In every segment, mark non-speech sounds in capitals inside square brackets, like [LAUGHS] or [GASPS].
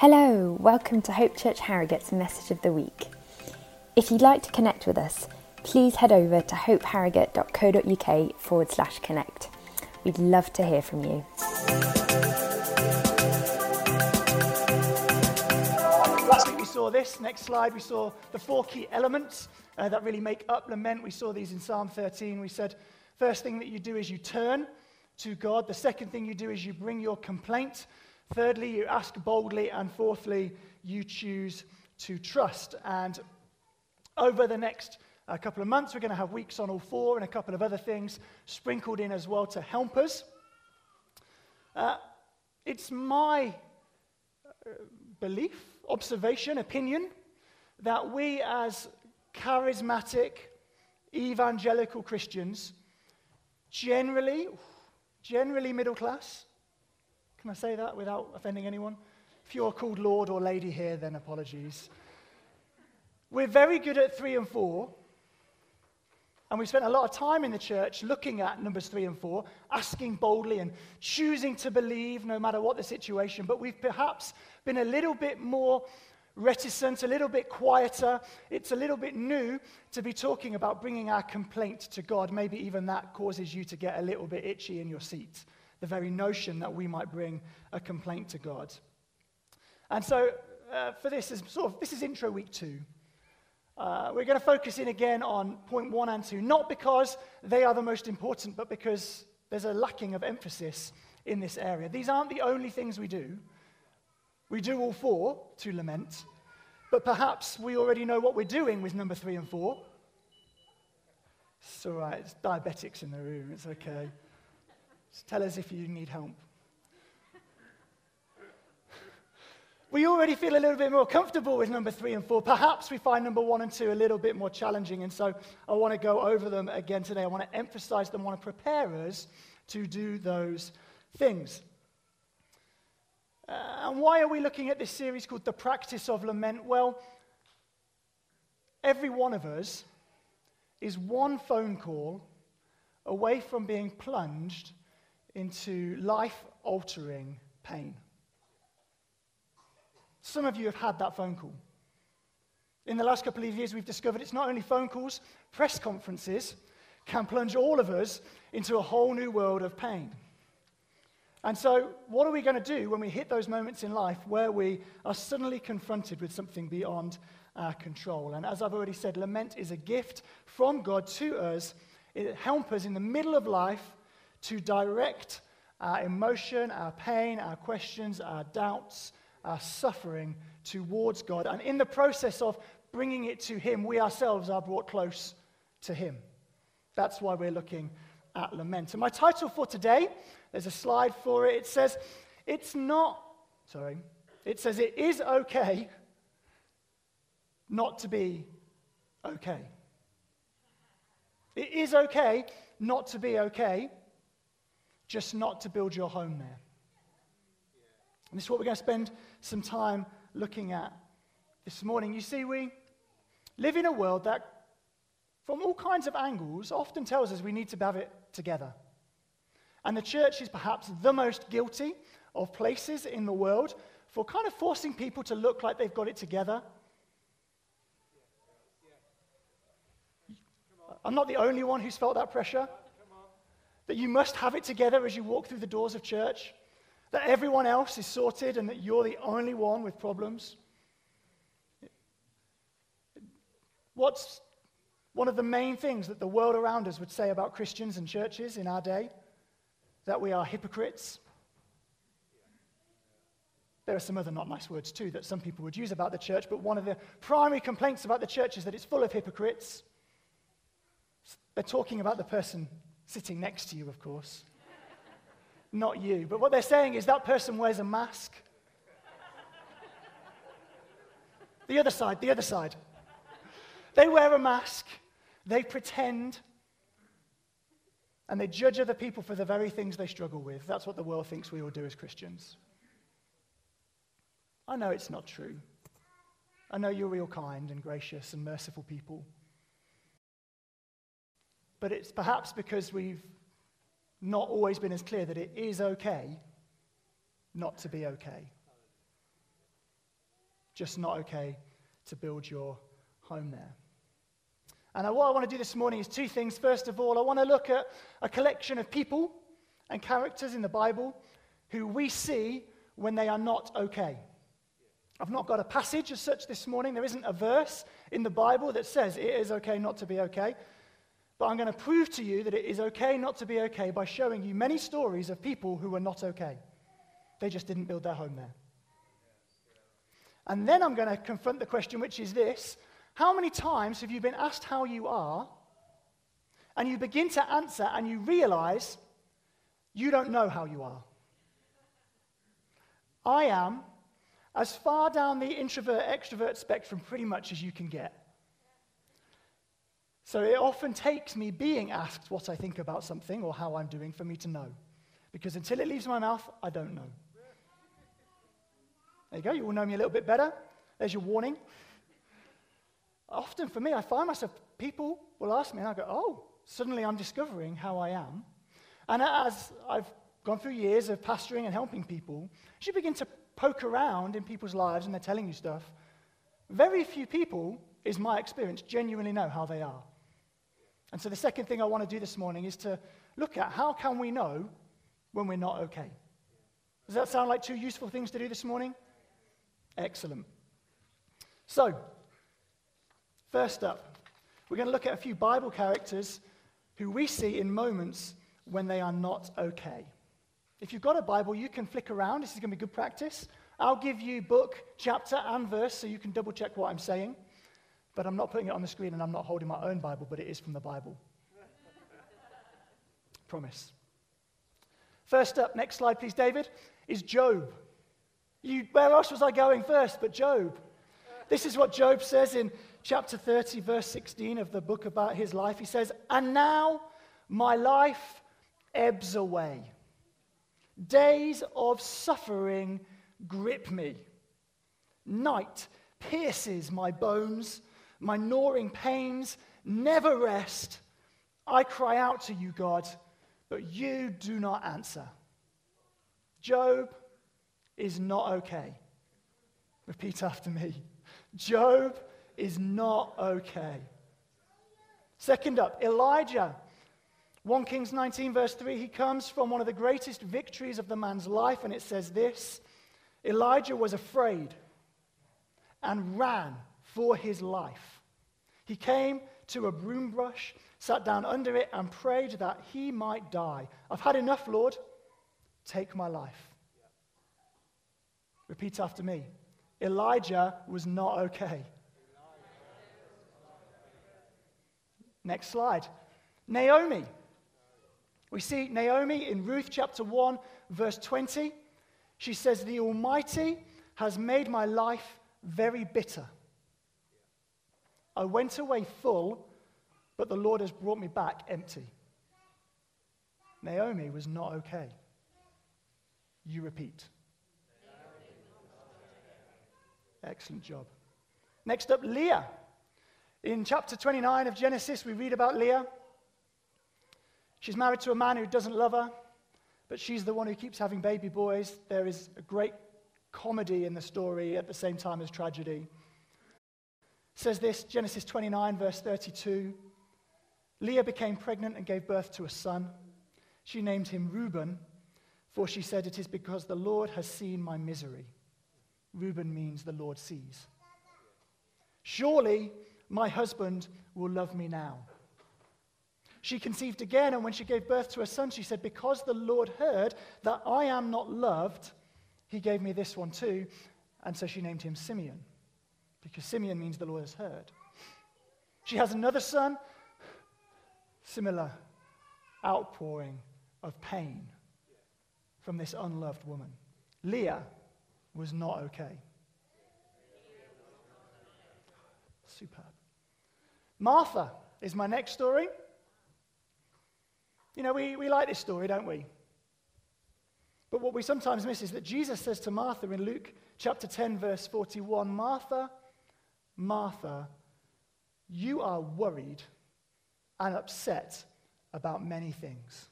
Hello, welcome to Hope Church Harrogate's Message of the Week. If you'd like to connect with us, please head over to hopeharrogate.co.uk forward slash connect. We'd love to hear from you. Last week we saw this. Next slide, we saw the four key elements uh, that really make up lament. We saw these in Psalm 13. We said, first thing that you do is you turn to God. The second thing you do is you bring your complaint. Thirdly, you ask boldly. And fourthly, you choose to trust. And over the next uh, couple of months, we're going to have weeks on all four and a couple of other things sprinkled in as well to help us. Uh, it's my uh, belief, observation, opinion that we as charismatic evangelical Christians, generally, generally middle class, can I say that without offending anyone? If you're called Lord or Lady here, then apologies. We're very good at three and four, and we spent a lot of time in the church looking at numbers three and four, asking boldly and choosing to believe no matter what the situation. But we've perhaps been a little bit more reticent, a little bit quieter. It's a little bit new to be talking about bringing our complaint to God. Maybe even that causes you to get a little bit itchy in your seat the very notion that we might bring a complaint to God. And so, uh, for this is sort of this is intro week two. Uh, we're going to focus in again on point one and two, not because they are the most important, but because there's a lacking of emphasis in this area. These aren't the only things we do. We do all four to lament, but perhaps we already know what we're doing with number three and four. It's all right, it's diabetics in the room, it's okay. Just tell us if you need help. [LAUGHS] we already feel a little bit more comfortable with number three and four. Perhaps we find number one and two a little bit more challenging. And so I want to go over them again today. I want to emphasize them, I want to prepare us to do those things. Uh, and why are we looking at this series called The Practice of Lament? Well, every one of us is one phone call away from being plunged into life altering pain. Some of you have had that phone call. In the last couple of years, we've discovered it's not only phone calls, press conferences can plunge all of us into a whole new world of pain. And so, what are we going to do when we hit those moments in life where we are suddenly confronted with something beyond our control? And as I've already said, lament is a gift from God to us. It helps us in the middle of life to direct our emotion, our pain, our questions, our doubts, our suffering towards God. And in the process of bringing it to Him, we ourselves are brought close to Him. That's why we're looking at lament. And my title for today, there's a slide for it. It says, It's not, sorry, it says, It is okay not to be okay. It is okay not to be okay just not to build your home there. And this is what we're going to spend some time looking at this morning. You see, we live in a world that, from all kinds of angles, often tells us we need to have it together. And the church is perhaps the most guilty of places in the world for kind of forcing people to look like they've got it together. I'm not the only one who's felt that pressure that you must have it together as you walk through the doors of church, that everyone else is sorted and that you're the only one with problems. What's one of the main things that the world around us would say about Christians and churches in our day? That we are hypocrites. There are some other not nice words too that some people would use about the church, but one of the primary complaints about the church is that it's full of hypocrites. They're talking about the person Sitting next to you, of course. Not you. But what they're saying is that person wears a mask. the other side, the other side. They wear a mask, they pretend, and they judge other people for the very things they struggle with. That's what the world thinks we all do as Christians. I know it's not true. I know you're real kind and gracious and merciful people. But it's perhaps because we've not always been as clear that it is okay not to be okay. just not okay to build your home there. And uh, what I want to do this morning is two things. First of all, I want to look at a collection of people and characters in the Bible who we see when they are not okay. I've not got a passage as such this morning. There isn't a verse in the Bible that says it is okay not to be okay. But I'm going to prove to you that it is okay not to be okay by showing you many stories of people who were not okay. They just didn't build their home there. And then I'm going to confront the question, which is this How many times have you been asked how you are, and you begin to answer, and you realize you don't know how you are? I am as far down the introvert extrovert spectrum pretty much as you can get. So it often takes me being asked what I think about something or how I'm doing for me to know. Because until it leaves my mouth, I don't know. There you go, you all know me a little bit better. There's your warning. Often for me, I find myself, people will ask me, and I go, oh, suddenly I'm discovering how I am. And as I've gone through years of pastoring and helping people, as you begin to poke around in people's lives and they're telling you stuff, very few people, is my experience, genuinely know how they are. And so the second thing I want to do this morning is to look at how can we know when we're not okay. Does that sound like two useful things to do this morning? Excellent. So, first up, we're going to look at a few Bible characters who we see in moments when they are not okay. If you've got a Bible, you can flick around. This is going to be good practice. I'll give you book, chapter, and verse so you can double check what I'm saying. But I'm not putting it on the screen and I'm not holding my own Bible, but it is from the Bible. Promise. First up, next slide, please, David, is Job. You, where else was I going first but Job? This is what Job says in chapter 30, verse 16 of the book about his life. He says, And now my life ebbs away. Days of suffering grip me. Night pierces my bones. My gnawing pains never rest. I cry out to you, God, but you do not answer. Job is not okay. Repeat after me. Job is not okay. Second up, Elijah. 1 Kings 19, verse 3, he comes from one of the greatest victories of the man's life, and it says this Elijah was afraid and ran for his life. He came to a broom brush, sat down under it, and prayed that he might die. I've had enough, Lord. Take my life. Repeat after me. Elijah was not okay. Next slide. Naomi. We see Naomi in Ruth chapter 1, verse 20. She says, The Almighty has made my life very bitter. I went away full, but the Lord has brought me back empty. Naomi was not okay. You repeat. Excellent job. Next up, Leah. In chapter 29 of Genesis, we read about Leah. She's married to a man who doesn't love her, but she's the one who keeps having baby boys. There is a great comedy in the story at the same time as tragedy. Says this Genesis 29, verse 32. Leah became pregnant and gave birth to a son. She named him Reuben, for she said, It is because the Lord has seen my misery. Reuben means the Lord sees. Surely my husband will love me now. She conceived again, and when she gave birth to a son, she said, Because the Lord heard that I am not loved, he gave me this one too. And so she named him Simeon, because Simeon means the Lord has heard. She has another son, similar outpouring of pain from this unloved woman. Leah was not okay. Superb. Martha is my next story. You know, we, we like this story, don't we? But what we sometimes miss is that Jesus says to Martha in Luke chapter 10, verse 41 Martha, Martha, you are worried and upset about many things.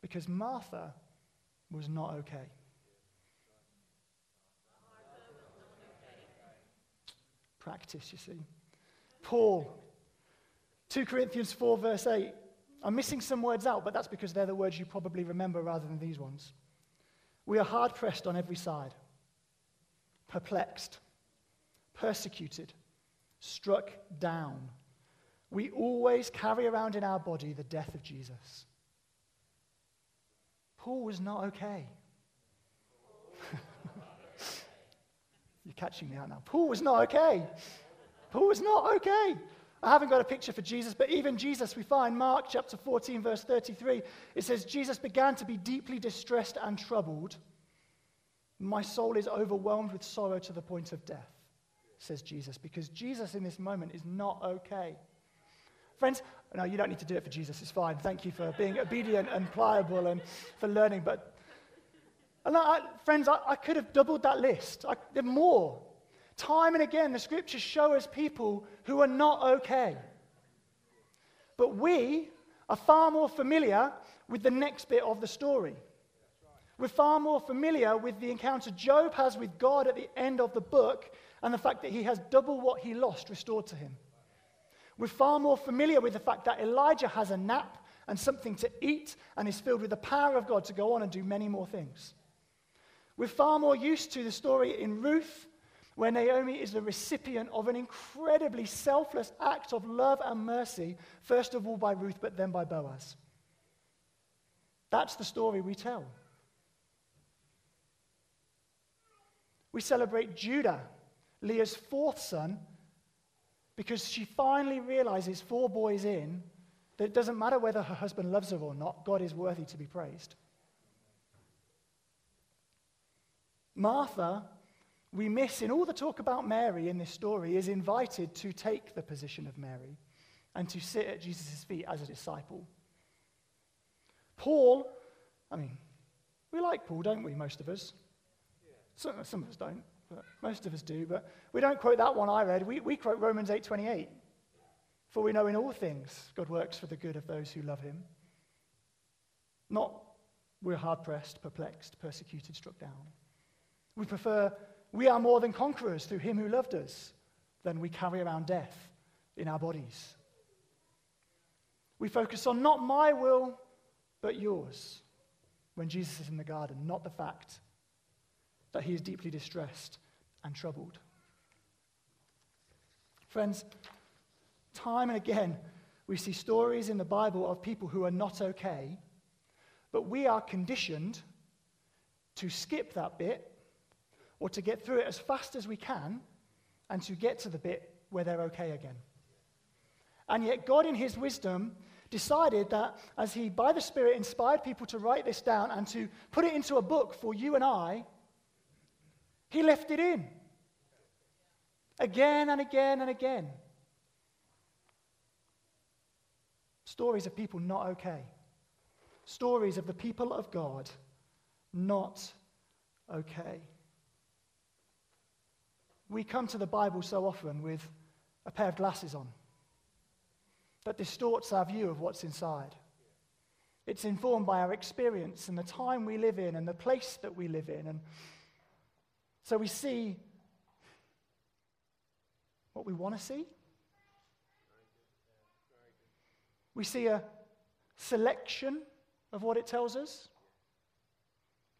Because Martha was not okay. Practice, you see. Paul, 2 Corinthians 4, verse 8. I'm missing some words out, but that's because they're the words you probably remember rather than these ones. We are hard pressed on every side perplexed, persecuted, struck down. We always carry around in our body the death of Jesus. Paul was not okay. [LAUGHS] You're catching me out now. Paul was not okay. Paul was not okay. I haven't got a picture for Jesus, but even Jesus, we find Mark chapter 14, verse 33, it says, Jesus began to be deeply distressed and troubled. My soul is overwhelmed with sorrow to the point of death, says Jesus, because Jesus in this moment is not okay. Friends, no, you don't need to do it for Jesus, it's fine. Thank you for being obedient and pliable and for learning. But, and I, friends, I, I could have doubled that list. I, there more. Time and again, the scriptures show us people who are not okay. But we are far more familiar with the next bit of the story. We're far more familiar with the encounter Job has with God at the end of the book and the fact that he has double what he lost restored to him. We're far more familiar with the fact that Elijah has a nap and something to eat and is filled with the power of God to go on and do many more things. We're far more used to the story in Ruth where Naomi is the recipient of an incredibly selfless act of love and mercy, first of all by Ruth, but then by Boaz. That's the story we tell. We celebrate Judah, Leah's fourth son, because she finally realizes, four boys in, that it doesn't matter whether her husband loves her or not, God is worthy to be praised. Martha we miss in all the talk about Mary in this story is invited to take the position of Mary and to sit at Jesus' feet as a disciple. Paul, I mean, we like Paul, don't we, most of us? Some, some of us don't, but most of us do. But we don't quote that one I read. We, we quote Romans 8.28. For we know in all things God works for the good of those who love him. Not we're hard pressed, perplexed, persecuted, struck down. We prefer we are more than conquerors through him who loved us, than we carry around death in our bodies. We focus on not my will, but yours when Jesus is in the garden, not the fact that he is deeply distressed and troubled. Friends, time and again, we see stories in the Bible of people who are not okay, but we are conditioned to skip that bit or to get through it as fast as we can and to get to the bit where they're okay again. And yet, God, in His wisdom, decided that as He, by the Spirit, inspired people to write this down and to put it into a book for you and I, He left it in. Again and again and again. Stories of people not okay. Stories of the people of God not okay. We come to the Bible so often with a pair of glasses on that distorts our view of what's inside. It's informed by our experience and the time we live in and the place that we live in. And so we see what we want to see. We see a selection of what it tells us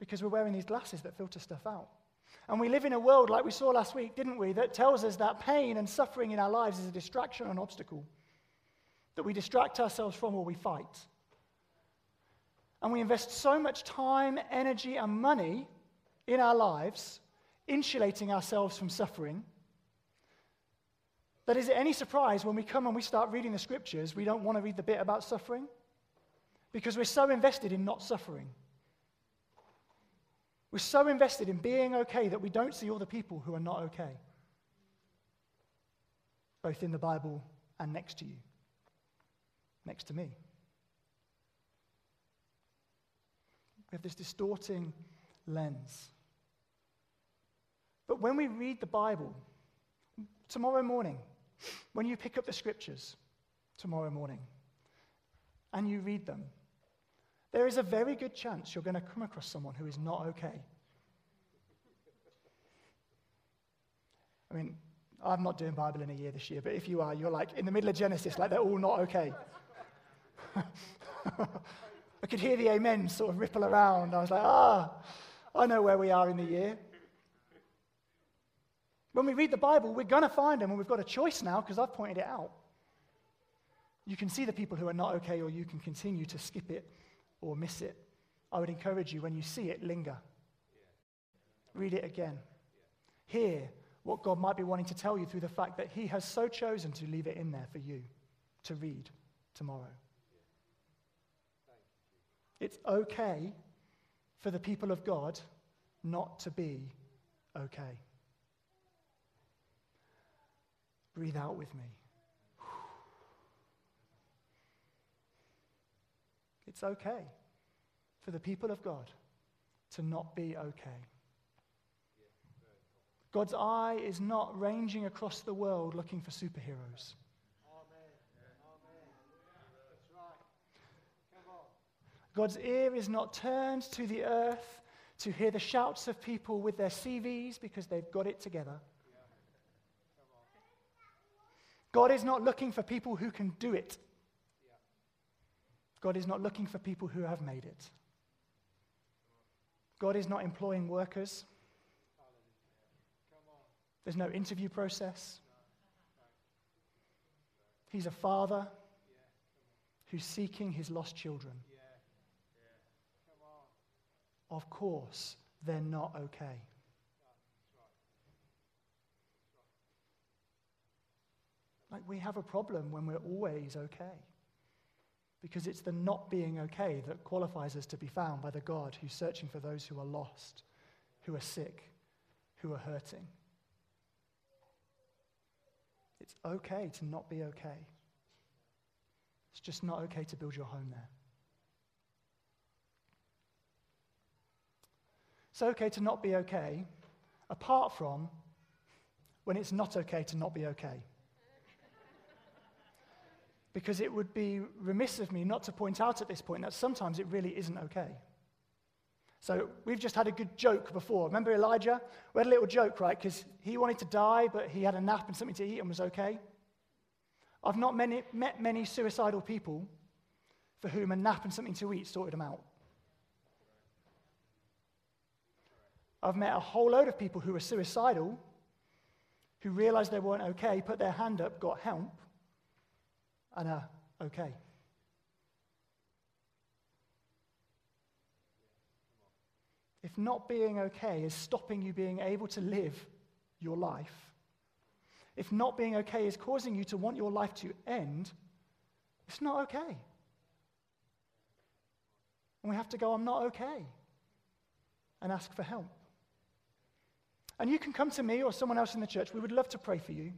because we're wearing these glasses that filter stuff out. And we live in a world, like we saw last week, didn't we, that tells us that pain and suffering in our lives is a distraction and obstacle that we distract ourselves from or we fight. And we invest so much time, energy, and money in our lives insulating ourselves from suffering. That is it any surprise when we come and we start reading the scriptures, we don't want to read the bit about suffering? Because we're so invested in not suffering. We're so invested in being okay that we don't see all the people who are not okay, both in the Bible and next to you, next to me. We have this distorting lens. But when we read the Bible, tomorrow morning, when you pick up the scriptures tomorrow morning and you read them, there is a very good chance you're going to come across someone who is not okay. I mean, I'm not doing Bible in a year this year, but if you are, you're like in the middle of Genesis, like they're all not okay. [LAUGHS] I could hear the amen sort of ripple around. I was like, ah, I know where we are in the year. When we read the Bible, we're going to find them, and we've got a choice now because I've pointed it out. You can see the people who are not okay, or you can continue to skip it or miss it. I would encourage you, when you see it, linger. Read it again. Hear what God might be wanting to tell you through the fact that He has so chosen to leave it in there for you to read tomorrow. It's okay for the people of God not to be okay. Breathe out with me. It's okay for the people of God to not be okay. God's eye is not ranging across the world looking for superheroes. God's ear is not turned to the earth to hear the shouts of people with their CVs because they've got it together. God is not looking for people who can do it. God is not looking for people who have made it. God is not employing workers. There's no interview process. He's a father who's seeking his lost children. Of course, they're not okay. Like, we have a problem when we're always okay. Because it's the not being okay that qualifies us to be found by the God who's searching for those who are lost, who are sick, who are hurting. It's okay to not be okay. It's just not okay to build your home there. It's okay to not be okay, apart from when it's not okay to not be okay. Because it would be remiss of me not to point out at this point that sometimes it really isn't okay. So we've just had a good joke before. Remember Elijah? We had a little joke, right? Because he wanted to die, but he had a nap and something to eat and was okay. I've not many, met many suicidal people for whom a nap and something to eat sorted them out. I've met a whole load of people who were suicidal, who realized they weren't okay, put their hand up, got help, and okay. If not being okay is stopping you being able to live your life, if not being okay is causing you to want your life to end, it's not okay. And we have to go, I'm not okay, and ask for help. And you can come to me or someone else in the church. We would love to pray for you.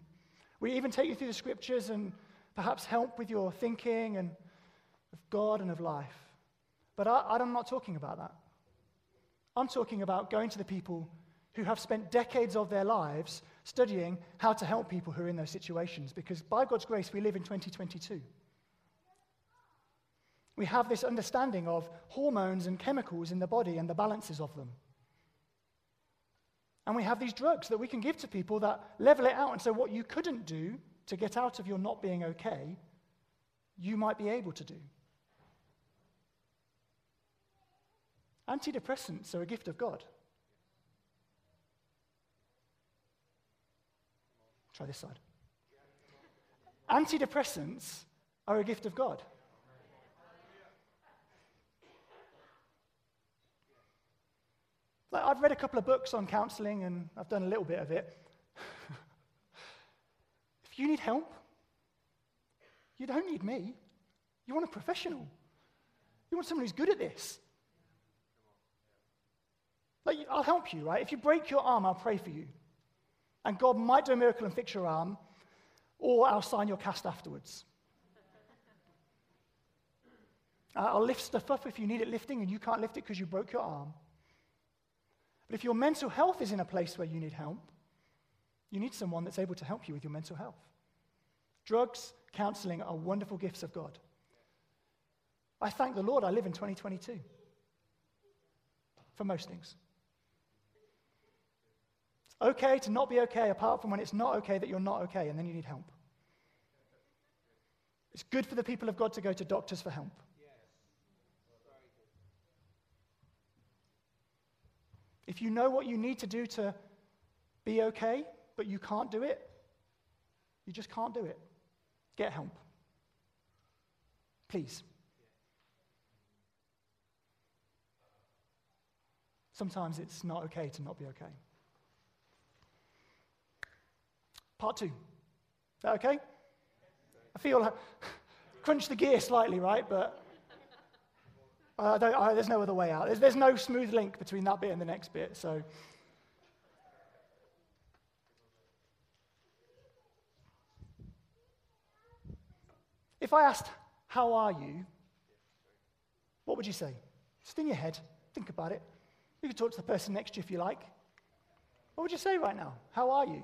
We even take you through the scriptures and perhaps help with your thinking and of God and of life. But I, I'm not talking about that. I'm talking about going to the people who have spent decades of their lives studying how to help people who are in those situations because by God's grace, we live in 2022. We have this understanding of hormones and chemicals in the body and the balances of them. And we have these drugs that we can give to people that level it out. And so, what you couldn't do to get out of your not being okay, you might be able to do. Antidepressants are a gift of God. Try this side. Antidepressants are a gift of God. Like, I've read a couple of books on counseling and I've done a little bit of it. You need help, you don't need me. You want a professional. You want someone who's good at this. Like, I'll help you, right? If you break your arm, I'll pray for you. And God might do a miracle and fix your arm, or I'll sign your cast afterwards. I'll lift stuff up if you need it lifting and you can't lift it because you broke your arm. But if your mental health is in a place where you need help, you need someone that's able to help you with your mental health. Drugs, counseling are wonderful gifts of God. I thank the Lord I live in 2022 for most things. It's okay to not be okay, apart from when it's not okay that you're not okay, and then you need help. It's good for the people of God to go to doctors for help. If you know what you need to do to be okay, but you can't do it, you just can't do it. Get help. Please. Sometimes it's not okay to not be okay. Part two. Is that okay? I feel like, [LAUGHS] crunch the gear slightly, right? But I there's no other way out. There's, there's no smooth link between that bit and the next bit. So. If I asked, How are you? What would you say? Just in your head, think about it. You could talk to the person next to you if you like. What would you say right now? How are you?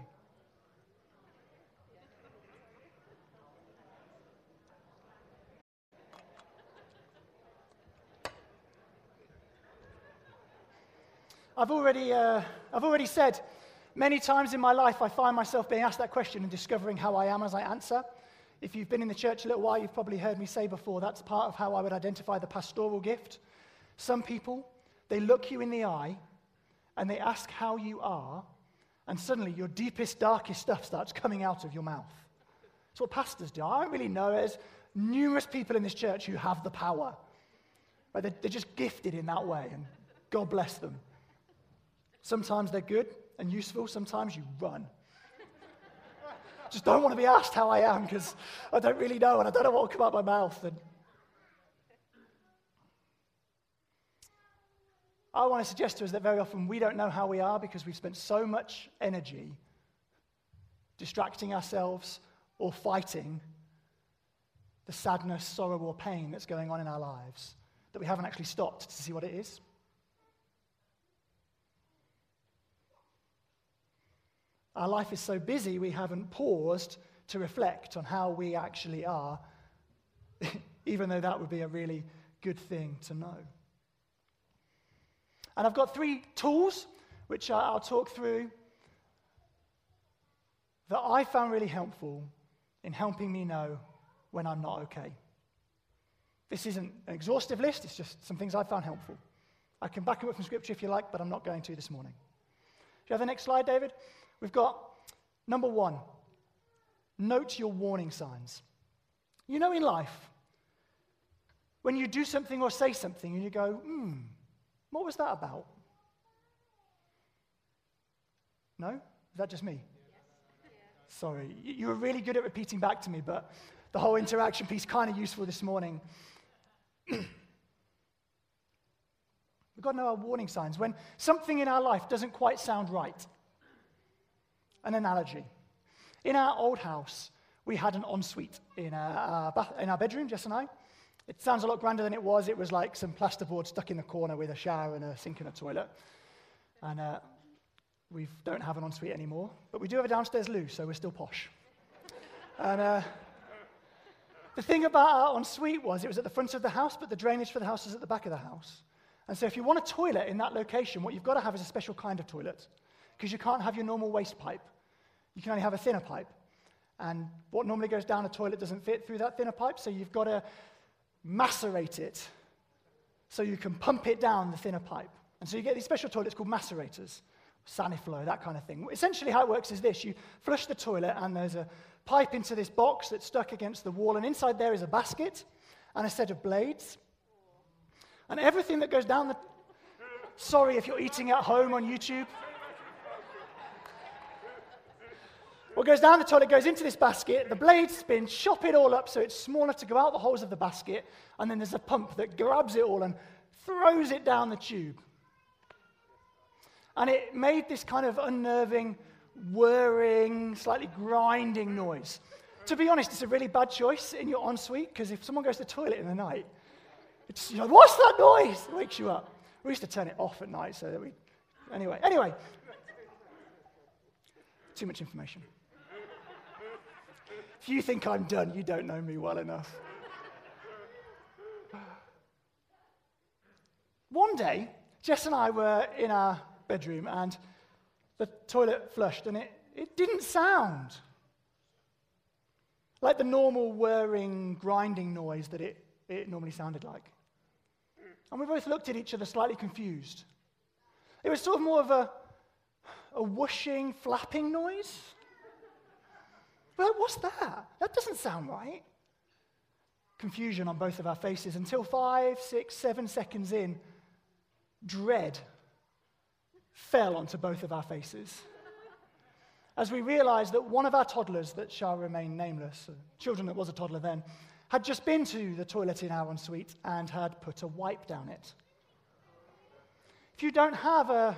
I've already, uh, I've already said many times in my life I find myself being asked that question and discovering how I am as I answer. If you've been in the church a little while, you've probably heard me say before that's part of how I would identify the pastoral gift. Some people, they look you in the eye and they ask how you are, and suddenly your deepest, darkest stuff starts coming out of your mouth. That's what pastors do. I don't really know. There's numerous people in this church who have the power. Right? They're, they're just gifted in that way, and God bless them. Sometimes they're good and useful, sometimes you run. Just don't want to be asked how I am because I don't really know and I don't know what will come out my mouth. And I want to suggest to us that very often we don't know how we are because we've spent so much energy distracting ourselves or fighting the sadness, sorrow, or pain that's going on in our lives that we haven't actually stopped to see what it is. Our life is so busy, we haven't paused to reflect on how we actually are, [LAUGHS] even though that would be a really good thing to know. And I've got three tools which I'll talk through that I found really helpful in helping me know when I'm not okay. This isn't an exhaustive list, it's just some things I found helpful. I can back it up from scripture if you like, but I'm not going to this morning. Do you have the next slide, David? We've got number one note your warning signs. You know, in life, when you do something or say something and you go, hmm, what was that about? No? Is that just me? Sorry. You were really good at repeating back to me, but the whole interaction piece kind of useful this morning. [CLEARS THROAT] We've got to know our warning signs. When something in our life doesn't quite sound right, an analogy. In our old house, we had an ensuite in our, bath, in our bedroom, Jess and I. It sounds a lot grander than it was. It was like some plasterboard stuck in the corner with a shower and a sink and a toilet. And uh, we don't have an ensuite anymore, but we do have a downstairs loo, so we're still posh. and uh, the thing about our ensuite was it was at the front of the house, but the drainage for the house is at the back of the house. And so if you want a toilet in that location, what you've got to have is a special kind of toilet, because you can't have your normal waste pipe you can only have a thinner pipe. And what normally goes down a toilet doesn't fit through that thinner pipe, so you've got to macerate it so you can pump it down the thinner pipe. And so you get these special toilets called macerators, Saniflo, that kind of thing. Essentially, how it works is this you flush the toilet, and there's a pipe into this box that's stuck against the wall, and inside there is a basket and a set of blades. And everything that goes down the. Sorry if you're eating at home on YouTube. What goes down the toilet goes into this basket, the blades spin, chop it all up so it's small enough to go out the holes of the basket, and then there's a pump that grabs it all and throws it down the tube. And it made this kind of unnerving, whirring, slightly grinding noise. To be honest, it's a really bad choice in your ensuite because if someone goes to the toilet in the night, it's, know, what's that noise? It wakes you up. We used to turn it off at night so that we. Anyway, anyway. Too much information. If you think I'm done, you don't know me well enough. One day, Jess and I were in our bedroom, and the toilet flushed, and it, it didn't sound like the normal whirring, grinding noise that it, it normally sounded like. And we both looked at each other slightly confused. It was sort of more of a, a whooshing, flapping noise. Well, what's that? That doesn't sound right. Confusion on both of our faces until five, six, seven seconds in, dread fell onto both of our faces. As we realized that one of our toddlers, that shall remain nameless, uh, children that was a toddler then, had just been to the toilet in our ensuite and had put a wipe down it. If you don't have a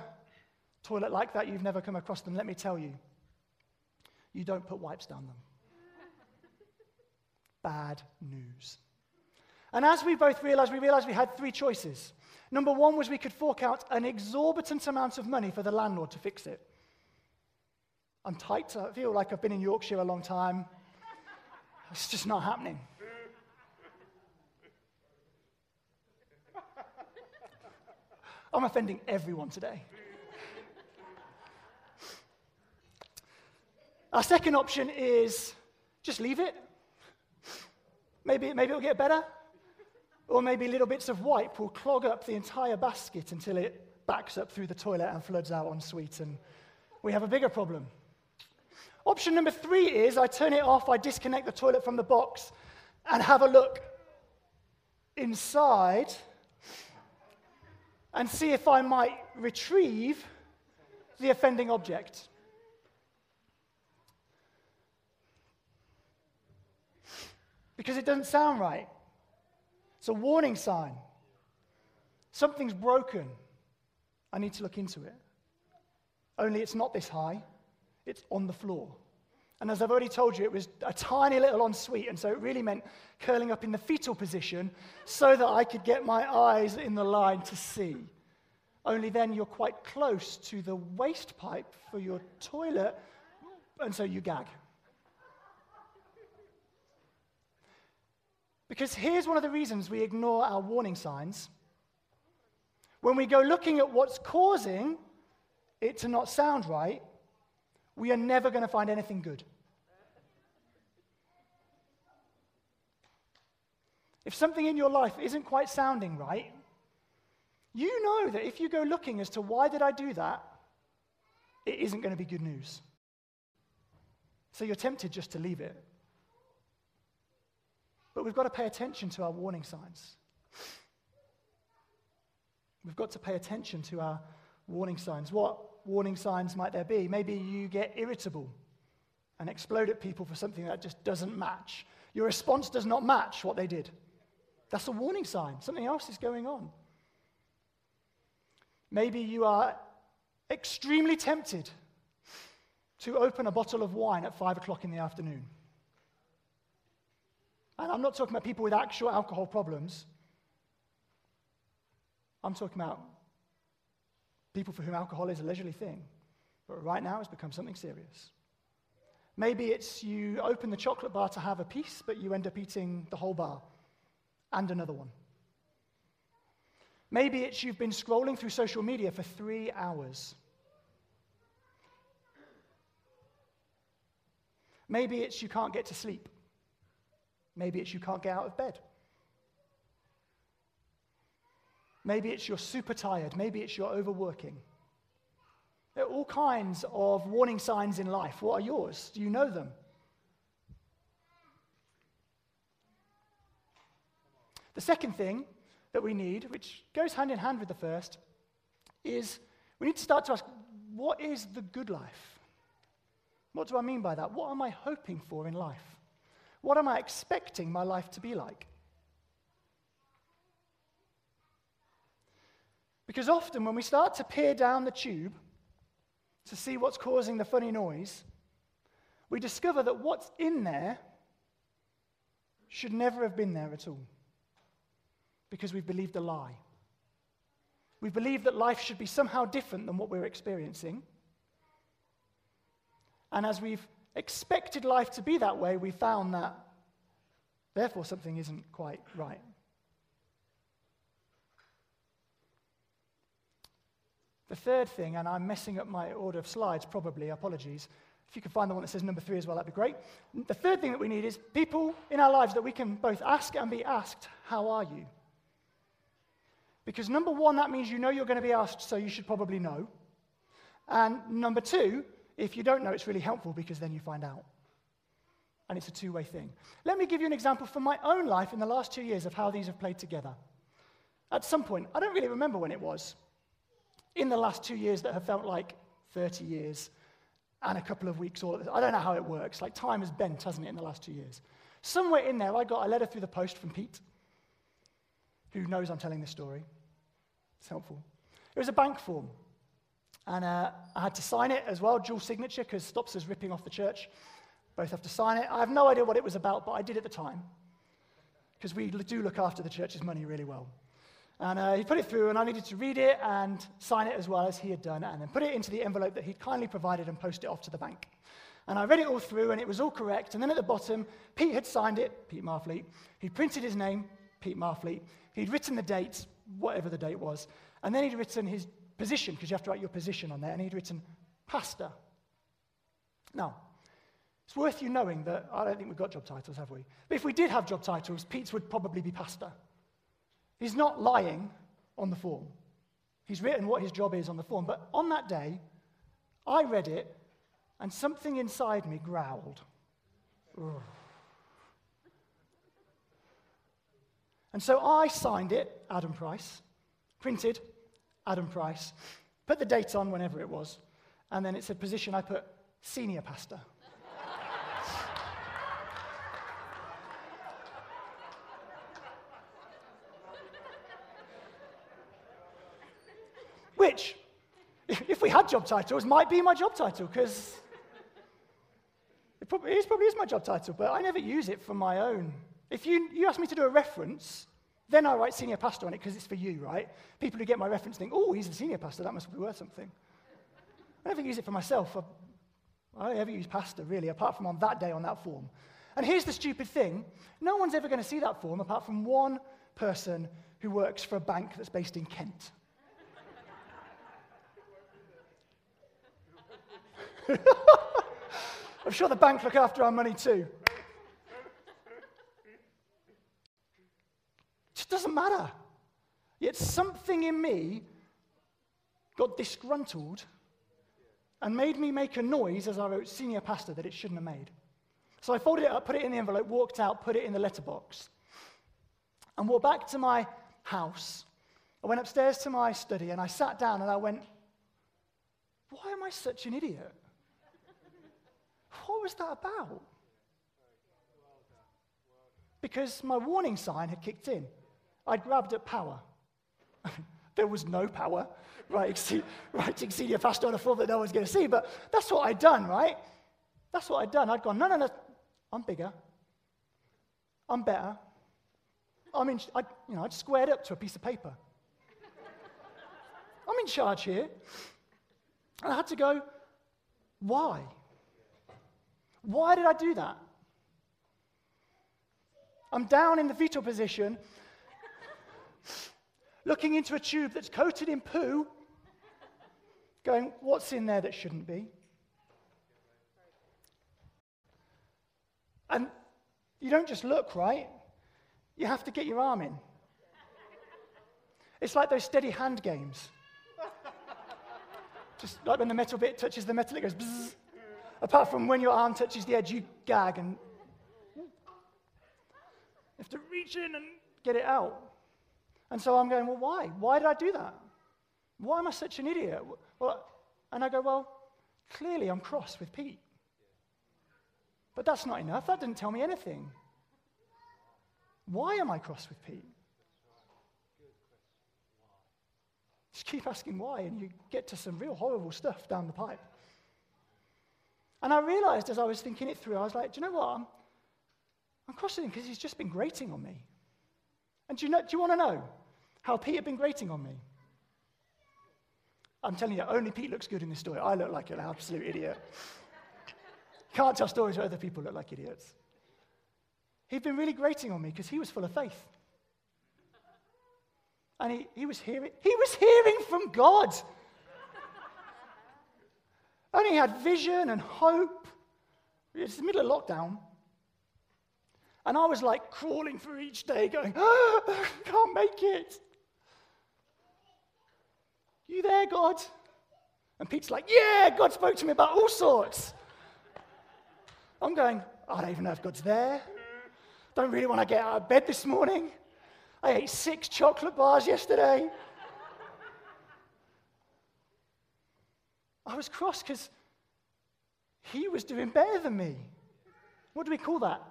toilet like that, you've never come across them, let me tell you, you don't put wipes down them. Bad news. And as we both realized, we realized we had three choices. Number one was we could fork out an exorbitant amount of money for the landlord to fix it. I'm tight. I feel like I've been in Yorkshire a long time. It's just not happening. I'm offending everyone today. Our second option is just leave it. Maybe, maybe it'll get better. Or maybe little bits of wipe will clog up the entire basket until it backs up through the toilet and floods out en suite, and we have a bigger problem. Option number three is I turn it off, I disconnect the toilet from the box, and have a look inside and see if I might retrieve the offending object. Because it doesn't sound right. It's a warning sign. Something's broken. I need to look into it. Only it's not this high, it's on the floor. And as I've already told you, it was a tiny little ensuite, and so it really meant curling up in the fetal position so that I could get my eyes in the line to see. Only then you're quite close to the waste pipe for your toilet, and so you gag. Because here's one of the reasons we ignore our warning signs. When we go looking at what's causing it to not sound right, we are never going to find anything good. If something in your life isn't quite sounding right, you know that if you go looking as to why did I do that, it isn't going to be good news. So you're tempted just to leave it. But we've got to pay attention to our warning signs. We've got to pay attention to our warning signs. What warning signs might there be? Maybe you get irritable and explode at people for something that just doesn't match. Your response does not match what they did. That's a warning sign. Something else is going on. Maybe you are extremely tempted to open a bottle of wine at five o'clock in the afternoon. And I'm not talking about people with actual alcohol problems. I'm talking about people for whom alcohol is a leisurely thing. But right now, it's become something serious. Maybe it's you open the chocolate bar to have a piece, but you end up eating the whole bar and another one. Maybe it's you've been scrolling through social media for three hours. Maybe it's you can't get to sleep. Maybe it's you can't get out of bed. Maybe it's you're super tired. Maybe it's you're overworking. There are all kinds of warning signs in life. What are yours? Do you know them? The second thing that we need, which goes hand in hand with the first, is we need to start to ask what is the good life? What do I mean by that? What am I hoping for in life? What am I expecting my life to be like? Because often when we start to peer down the tube to see what's causing the funny noise, we discover that what's in there should never have been there at all. Because we've believed a lie. We believe that life should be somehow different than what we're experiencing. And as we've expected life to be that way, we found that therefore something isn't quite right. The third thing, and I'm messing up my order of slides probably, apologies. If you could find the one that says number three as well, that'd be great. The third thing that we need is people in our lives that we can both ask and be asked, How are you? Because number one, that means you know you're going to be asked, so you should probably know. And number two, if you don't know, it's really helpful because then you find out. And it's a two way thing. Let me give you an example from my own life in the last two years of how these have played together. At some point, I don't really remember when it was, in the last two years that have felt like 30 years and a couple of weeks all I don't know how it works. Like time has bent, hasn't it, in the last two years? Somewhere in there, I got a letter through the post from Pete, who knows I'm telling this story. It's helpful. It was a bank form. And uh, I had to sign it as well, dual signature, because stops us ripping off the church. Both have to sign it. I have no idea what it was about, but I did at the time, because we do look after the church's money really well. And uh, he put it through, and I needed to read it and sign it as well as he had done, and then put it into the envelope that he'd kindly provided and post it off to the bank. And I read it all through, and it was all correct. And then at the bottom, Pete had signed it, Pete Marfleet. He'd printed his name, Pete Marfleet. He'd written the date, whatever the date was. And then he'd written his position, because you have to write your position on there, and he'd written pastor. Now, it's worth you knowing that I don't think we've got job titles, have we? But if we did have job titles, Pete's would probably be pastor. He's not lying on the form. He's written what his job is on the form. But on that day, I read it, and something inside me growled. Ugh. And so I signed it, Adam Price, printed, Adam Price, put the date on whenever it was, and then it said position, I put senior pastor. [LAUGHS] Which, if we had job titles, might be my job title, because it probably, it probably is my job title, but I never use it for my own. If you, you ask me to do a reference, then I write senior pastor on it because it's for you, right? People who get my reference think, oh, he's a senior pastor, that must be worth something. I never use it for myself. I, I don't ever use pastor, really, apart from on that day on that form. And here's the stupid thing no one's ever going to see that form apart from one person who works for a bank that's based in Kent. [LAUGHS] I'm sure the bank look after our money too. Doesn't matter. Yet something in me got disgruntled and made me make a noise as I wrote senior pastor that it shouldn't have made. So I folded it up, put it in the envelope, walked out, put it in the letterbox, and walked back to my house. I went upstairs to my study and I sat down and I went, Why am I such an idiot? What was that about? Because my warning sign had kicked in. I'd grabbed at power. [LAUGHS] there was no power writing, writing senior pastor on a form that no one's going to see, but that's what I'd done, right? That's what I'd done. I'd gone, no, no, no, I'm bigger. I'm better. I mean, I, you know, I'd squared up to a piece of paper. I'm in charge here. And I had to go, why? Why did I do that? I'm down in the fetal position, looking into a tube that's coated in poo, going, What's in there that shouldn't be? And you don't just look, right? You have to get your arm in. It's like those steady hand games. Just like when the metal bit touches the metal, it goes bzzz. Apart from when your arm touches the edge, you gag and you have to reach in and get it out. And so I'm going, well, why? Why did I do that? Why am I such an idiot? Well, and I go, well, clearly I'm cross with Pete. But that's not enough. That didn't tell me anything. Why am I cross with Pete? Just keep asking why, and you get to some real horrible stuff down the pipe. And I realized as I was thinking it through, I was like, do you know what? I'm, I'm crossing him because he's just been grating on me. And do you, know, do you want to know how Pete had been grating on me? I'm telling you, only Pete looks good in this story. I look like an absolute idiot. Can't tell stories where other people look like idiots. He'd been really grating on me because he was full of faith. And he, he was hearing, he was hearing from God. only had vision and hope. It's the middle of lockdown. And I was like crawling through each day, going, ah, [GASPS] I can't make it. You there, God? And Pete's like, Yeah, God spoke to me about all sorts. I'm going, I don't even know if God's there. Don't really want to get out of bed this morning. I ate six chocolate bars yesterday. I was cross because he was doing better than me. What do we call that?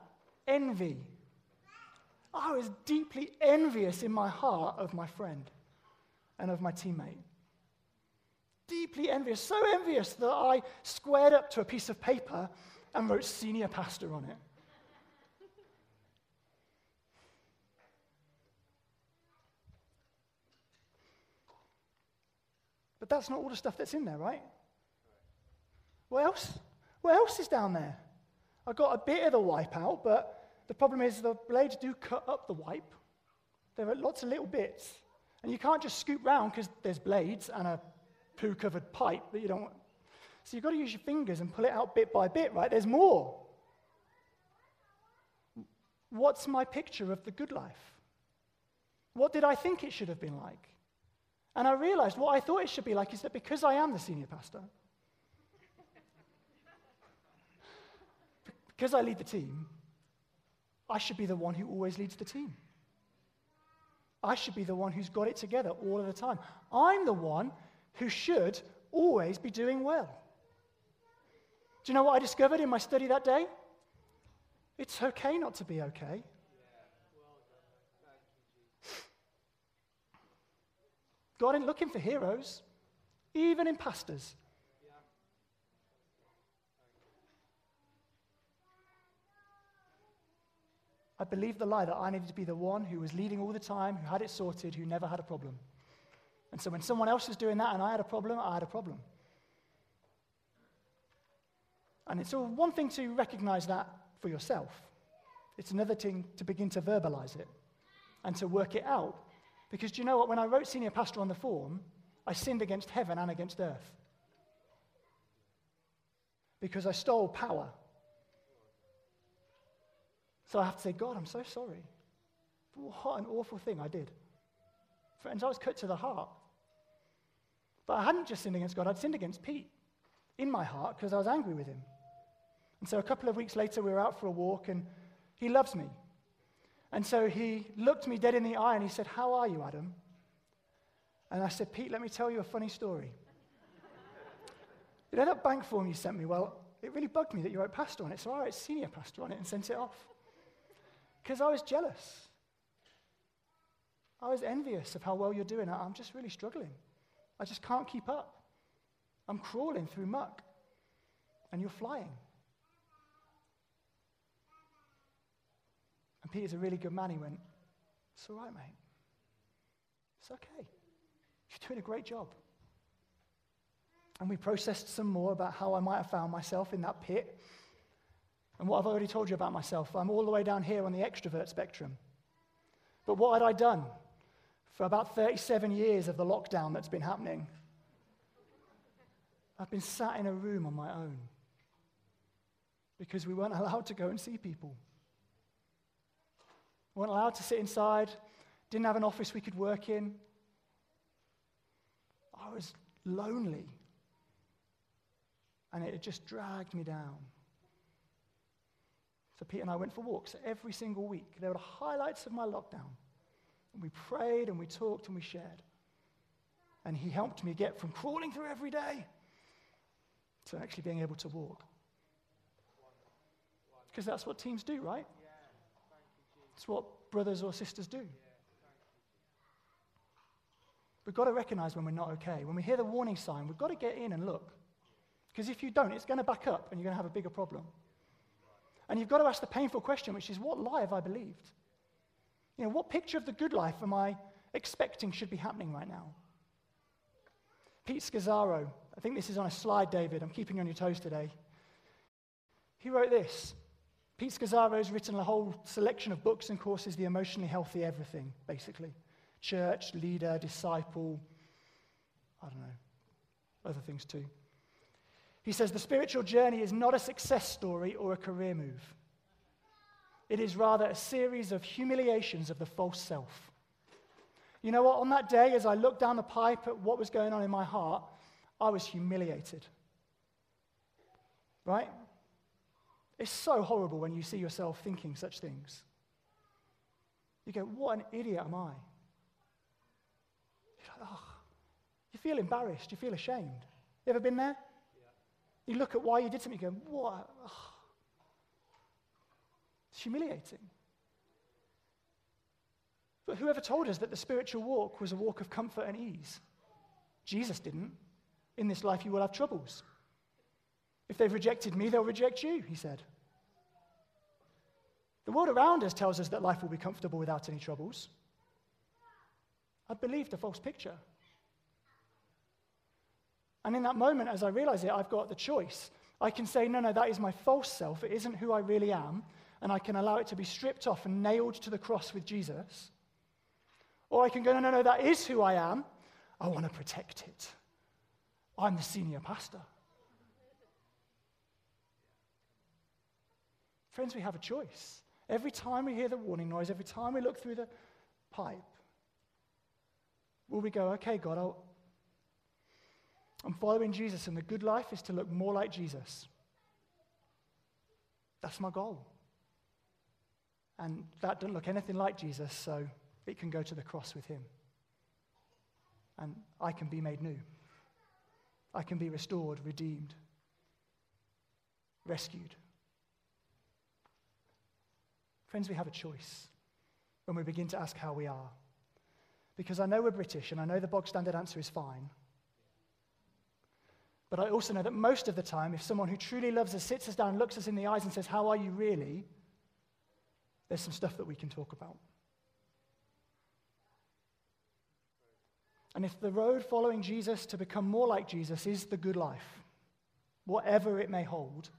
Envy. I was deeply envious in my heart of my friend and of my teammate. Deeply envious, so envious that I squared up to a piece of paper and wrote senior pastor on it. But that's not all the stuff that's in there, right? What else? What else is down there? I got a bit of the wipe out, but the problem is the blades do cut up the wipe. There are lots of little bits. And you can't just scoop round because there's blades and a poo covered pipe that you don't want. So you've got to use your fingers and pull it out bit by bit, right? There's more. What's my picture of the good life? What did I think it should have been like? And I realized what I thought it should be like is that because I am the senior pastor, because I lead the team, I should be the one who always leads the team. I should be the one who's got it together all of the time. I'm the one who should always be doing well. Do you know what I discovered in my study that day? It's okay not to be okay. God ain't looking for heroes, even in pastors. I believed the lie that I needed to be the one who was leading all the time, who had it sorted, who never had a problem. And so when someone else was doing that and I had a problem, I had a problem. And it's all one thing to recognize that for yourself, it's another thing to begin to verbalize it and to work it out. Because do you know what? When I wrote senior pastor on the form, I sinned against heaven and against earth. Because I stole power so I have to say, God, I'm so sorry. What an awful thing I did. Friends, I was cut to the heart. But I hadn't just sinned against God, I'd sinned against Pete in my heart because I was angry with him. And so a couple of weeks later, we were out for a walk, and he loves me. And so he looked me dead in the eye and he said, How are you, Adam? And I said, Pete, let me tell you a funny story. you know that bank form you sent me? Well, it really bugged me that you wrote pastor on it, so I wrote senior pastor on it and sent it off. Because I was jealous. I was envious of how well you're doing. I'm just really struggling. I just can't keep up. I'm crawling through muck, and you're flying. And Peter's a really good man. He went, It's all right, mate. It's okay. You're doing a great job. And we processed some more about how I might have found myself in that pit and what I've already told you about myself, I'm all the way down here on the extrovert spectrum. But what had I done for about 37 years of the lockdown that's been happening? I've been sat in a room on my own because we weren't [LAUGHS] allowed to go and see people. We weren't allowed to sit inside, didn't have an office we could work in. I was lonely. And it just dragged me down. So Pete and I went for walks every single week. They were the highlights of my lockdown. And we prayed and we talked and we shared. And he helped me get from crawling through every day to actually being able to walk. Because that's what teams do, right? It's what brothers or sisters do. We've got to recognize when we're not okay. When we hear the warning sign, we've got to get in and look. Because if you don't, it's going to back up and you're going to have a bigger problem. And you've got to ask the painful question, which is what lie have I believed? You know, what picture of the good life am I expecting should be happening right now? Pete Scazzero, I think this is on a slide, David. I'm keeping you on your toes today. He wrote this. Pete Scazzero has written a whole selection of books and courses, The Emotionally Healthy Everything, basically. Church, leader, disciple, I don't know, other things too. He says the spiritual journey is not a success story or a career move. It is rather a series of humiliations of the false self. You know what? On that day, as I looked down the pipe at what was going on in my heart, I was humiliated. Right? It's so horrible when you see yourself thinking such things. You go, What an idiot am I? You're like, oh. You feel embarrassed. You feel ashamed. You ever been there? Yeah. You look at why you did something, you go, What? Oh. It's humiliating. But whoever told us that the spiritual walk was a walk of comfort and ease? Jesus didn't. In this life, you will have troubles. If they've rejected me, they'll reject you, he said. The world around us tells us that life will be comfortable without any troubles. I believed a false picture. And in that moment, as I realize it, I've got the choice. I can say, no, no, that is my false self. It isn't who I really am. And I can allow it to be stripped off and nailed to the cross with Jesus. Or I can go, no, no, no, that is who I am. I want to protect it. I'm the senior pastor. Friends, we have a choice. Every time we hear the warning noise, every time we look through the pipe, will we go, okay, God, I'll, I'm following Jesus, and the good life is to look more like Jesus. That's my goal. And that doesn't look anything like Jesus, so it can go to the cross with him. And I can be made new. I can be restored, redeemed, rescued. Friends, we have a choice when we begin to ask how we are. Because I know we're British and I know the bog standard answer is fine. But I also know that most of the time, if someone who truly loves us sits us down, looks us in the eyes, and says, How are you really? There's some stuff that we can talk about. And if the road following Jesus to become more like Jesus is the good life, whatever it may hold,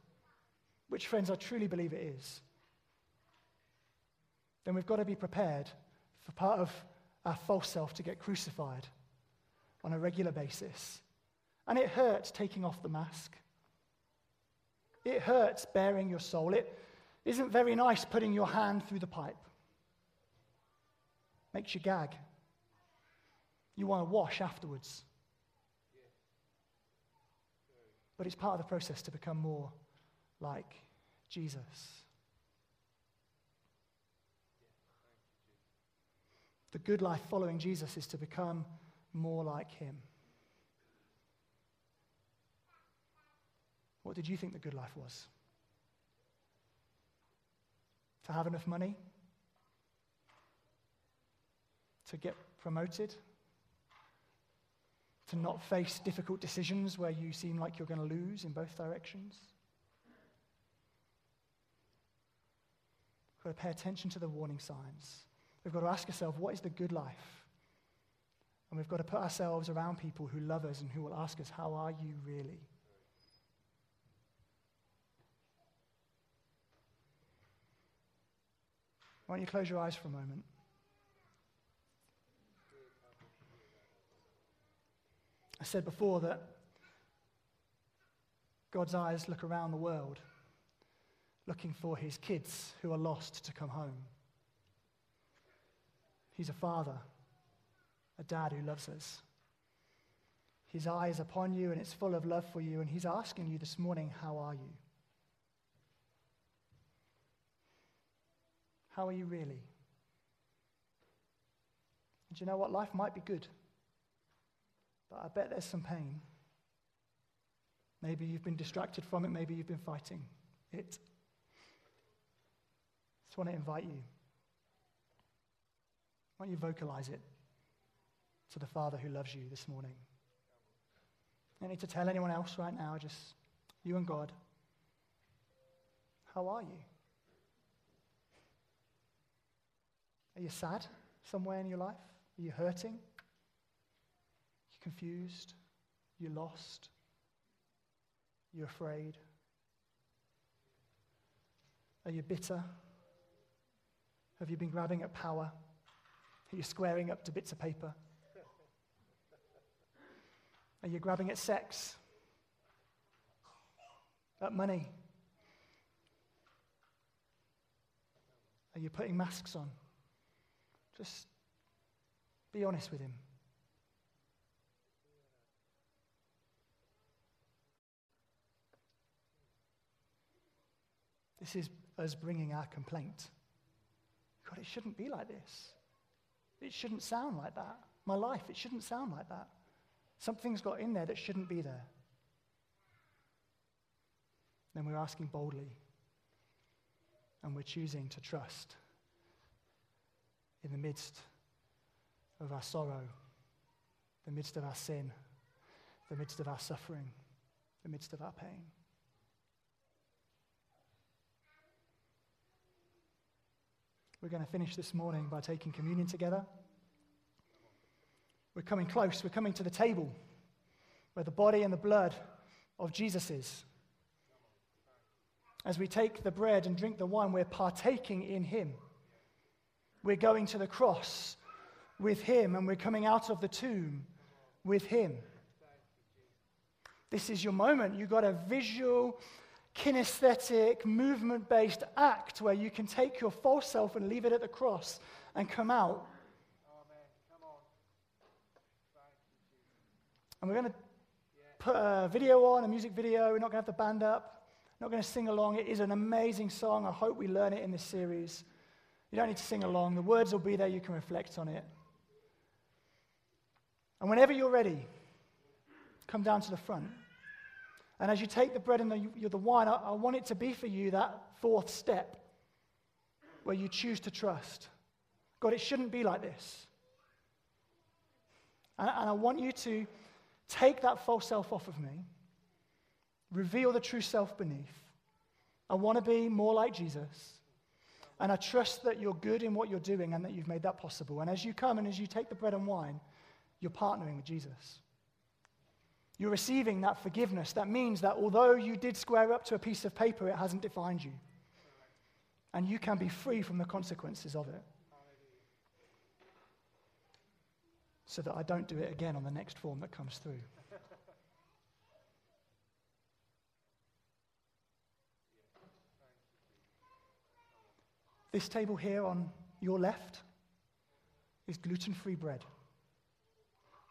which, friends, I truly believe it is, then we've got to be prepared for part of our false self to get crucified on a regular basis. And it hurts taking off the mask. It hurts bearing your soul. It isn't very nice putting your hand through the pipe. Makes you gag. You want to wash afterwards. But it's part of the process to become more like Jesus. The good life following Jesus is to become more like him. What did you think the good life was? To have enough money? To get promoted? To not face difficult decisions where you seem like you're going to lose in both directions? We've got to pay attention to the warning signs. We've got to ask ourselves, what is the good life? And we've got to put ourselves around people who love us and who will ask us, how are you really? Why don't you close your eyes for a moment? I said before that God's eyes look around the world looking for his kids who are lost to come home. He's a father, a dad who loves us. His eye is upon you and it's full of love for you, and he's asking you this morning, How are you? How are you really? And you know what? Life might be good, but I bet there's some pain. Maybe you've been distracted from it, maybe you've been fighting it. I just want to invite you. Why don't you vocalize it to the Father who loves you this morning? You don't need to tell anyone else right now, just you and God. How are you? Are you sad somewhere in your life? Are you hurting? Are you confused? Are you lost? Are you afraid? Are you bitter? Have you been grabbing at power? Are you squaring up to bits of paper? Are you grabbing at sex? at money? Are you putting masks on? Just be honest with Him. This is us bringing our complaint. God, it shouldn't be like this. It shouldn't sound like that. My life, it shouldn't sound like that. Something's got in there that shouldn't be there. Then we're asking boldly, and we're choosing to trust in the midst of our sorrow, the midst of our sin, the midst of our suffering, the midst of our pain. We're going to finish this morning by taking communion together. We're coming close. We're coming to the table where the body and the blood of Jesus is. As we take the bread and drink the wine, we're partaking in Him. We're going to the cross with Him, and we're coming out of the tomb with Him. This is your moment. You've got a visual, kinesthetic, movement based act where you can take your false self and leave it at the cross and come out. And we're going to put a video on, a music video. We're not going to have the band up, not going to sing along. It is an amazing song. I hope we learn it in this series. You don't need to sing along, the words will be there. You can reflect on it. And whenever you're ready, come down to the front. And as you take the bread and the, the wine, I, I want it to be for you that fourth step where you choose to trust. God, it shouldn't be like this. And, and I want you to take that false self off of me, reveal the true self beneath. I want to be more like Jesus. And I trust that you're good in what you're doing and that you've made that possible. And as you come and as you take the bread and wine, you're partnering with Jesus. You're receiving that forgiveness. That means that although you did square up to a piece of paper, it hasn't defined you. And you can be free from the consequences of it. So that I don't do it again on the next form that comes through. This table here on your left is gluten free bread.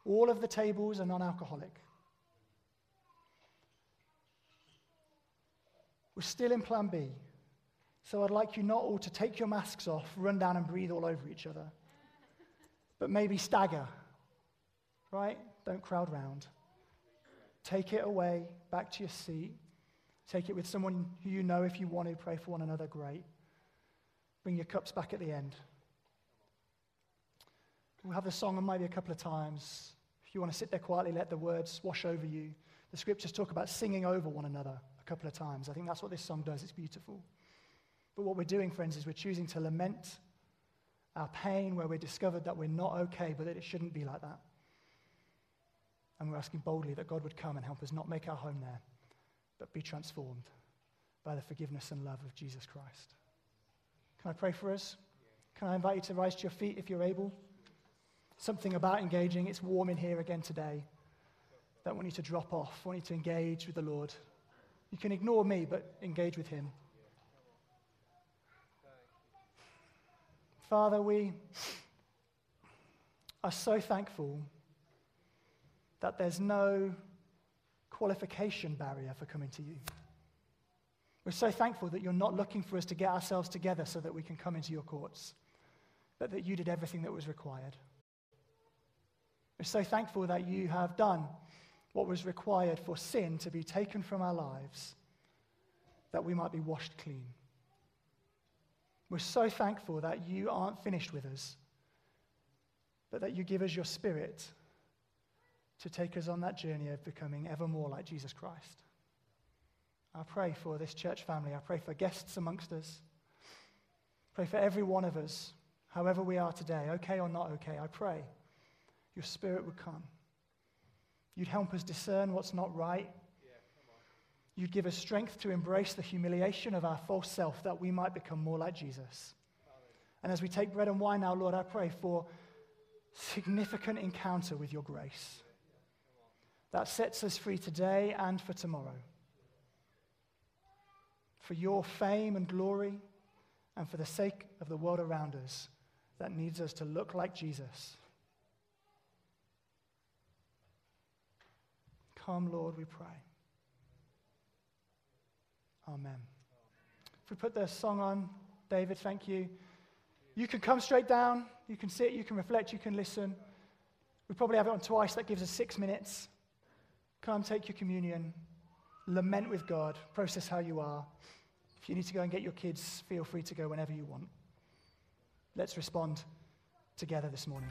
All of the tables are non alcoholic. We're still in plan B. So I'd like you not all to take your masks off, run down and breathe all over each other, but maybe stagger, right? Don't crowd round. Take it away, back to your seat. Take it with someone who you know if you want to pray for one another, great. Bring your cups back at the end. We'll have the song and maybe a couple of times. If you want to sit there quietly, let the words wash over you. The scriptures talk about singing over one another a couple of times. I think that's what this song does. It's beautiful. But what we're doing, friends, is we're choosing to lament our pain where we're discovered that we're not okay, but that it shouldn't be like that. And we're asking boldly that God would come and help us not make our home there, but be transformed by the forgiveness and love of Jesus Christ. Can I pray for us? Can I invite you to rise to your feet if you're able? Something about engaging. It's warm in here again today. Don't want you to drop off. I want you to engage with the Lord. You can ignore me, but engage with Him. Father, we are so thankful that there's no qualification barrier for coming to you. We're so thankful that you're not looking for us to get ourselves together so that we can come into your courts, but that you did everything that was required. We're so thankful that you have done what was required for sin to be taken from our lives, that we might be washed clean. We're so thankful that you aren't finished with us, but that you give us your spirit to take us on that journey of becoming ever more like Jesus Christ. I pray for this church family. I pray for guests amongst us. Pray for every one of us, however we are today, okay or not okay. I pray your spirit would come. You'd help us discern what's not right. You'd give us strength to embrace the humiliation of our false self that we might become more like Jesus. And as we take bread and wine now, Lord, I pray for significant encounter with your grace that sets us free today and for tomorrow. For your fame and glory, and for the sake of the world around us that needs us to look like Jesus. Come, Lord, we pray. Amen. If we put the song on, David, thank you. You can come straight down. You can sit, you can reflect, you can listen. We probably have it on twice. That gives us six minutes. Come, take your communion. Lament with God. Process how you are. If you need to go and get your kids, feel free to go whenever you want. Let's respond together this morning.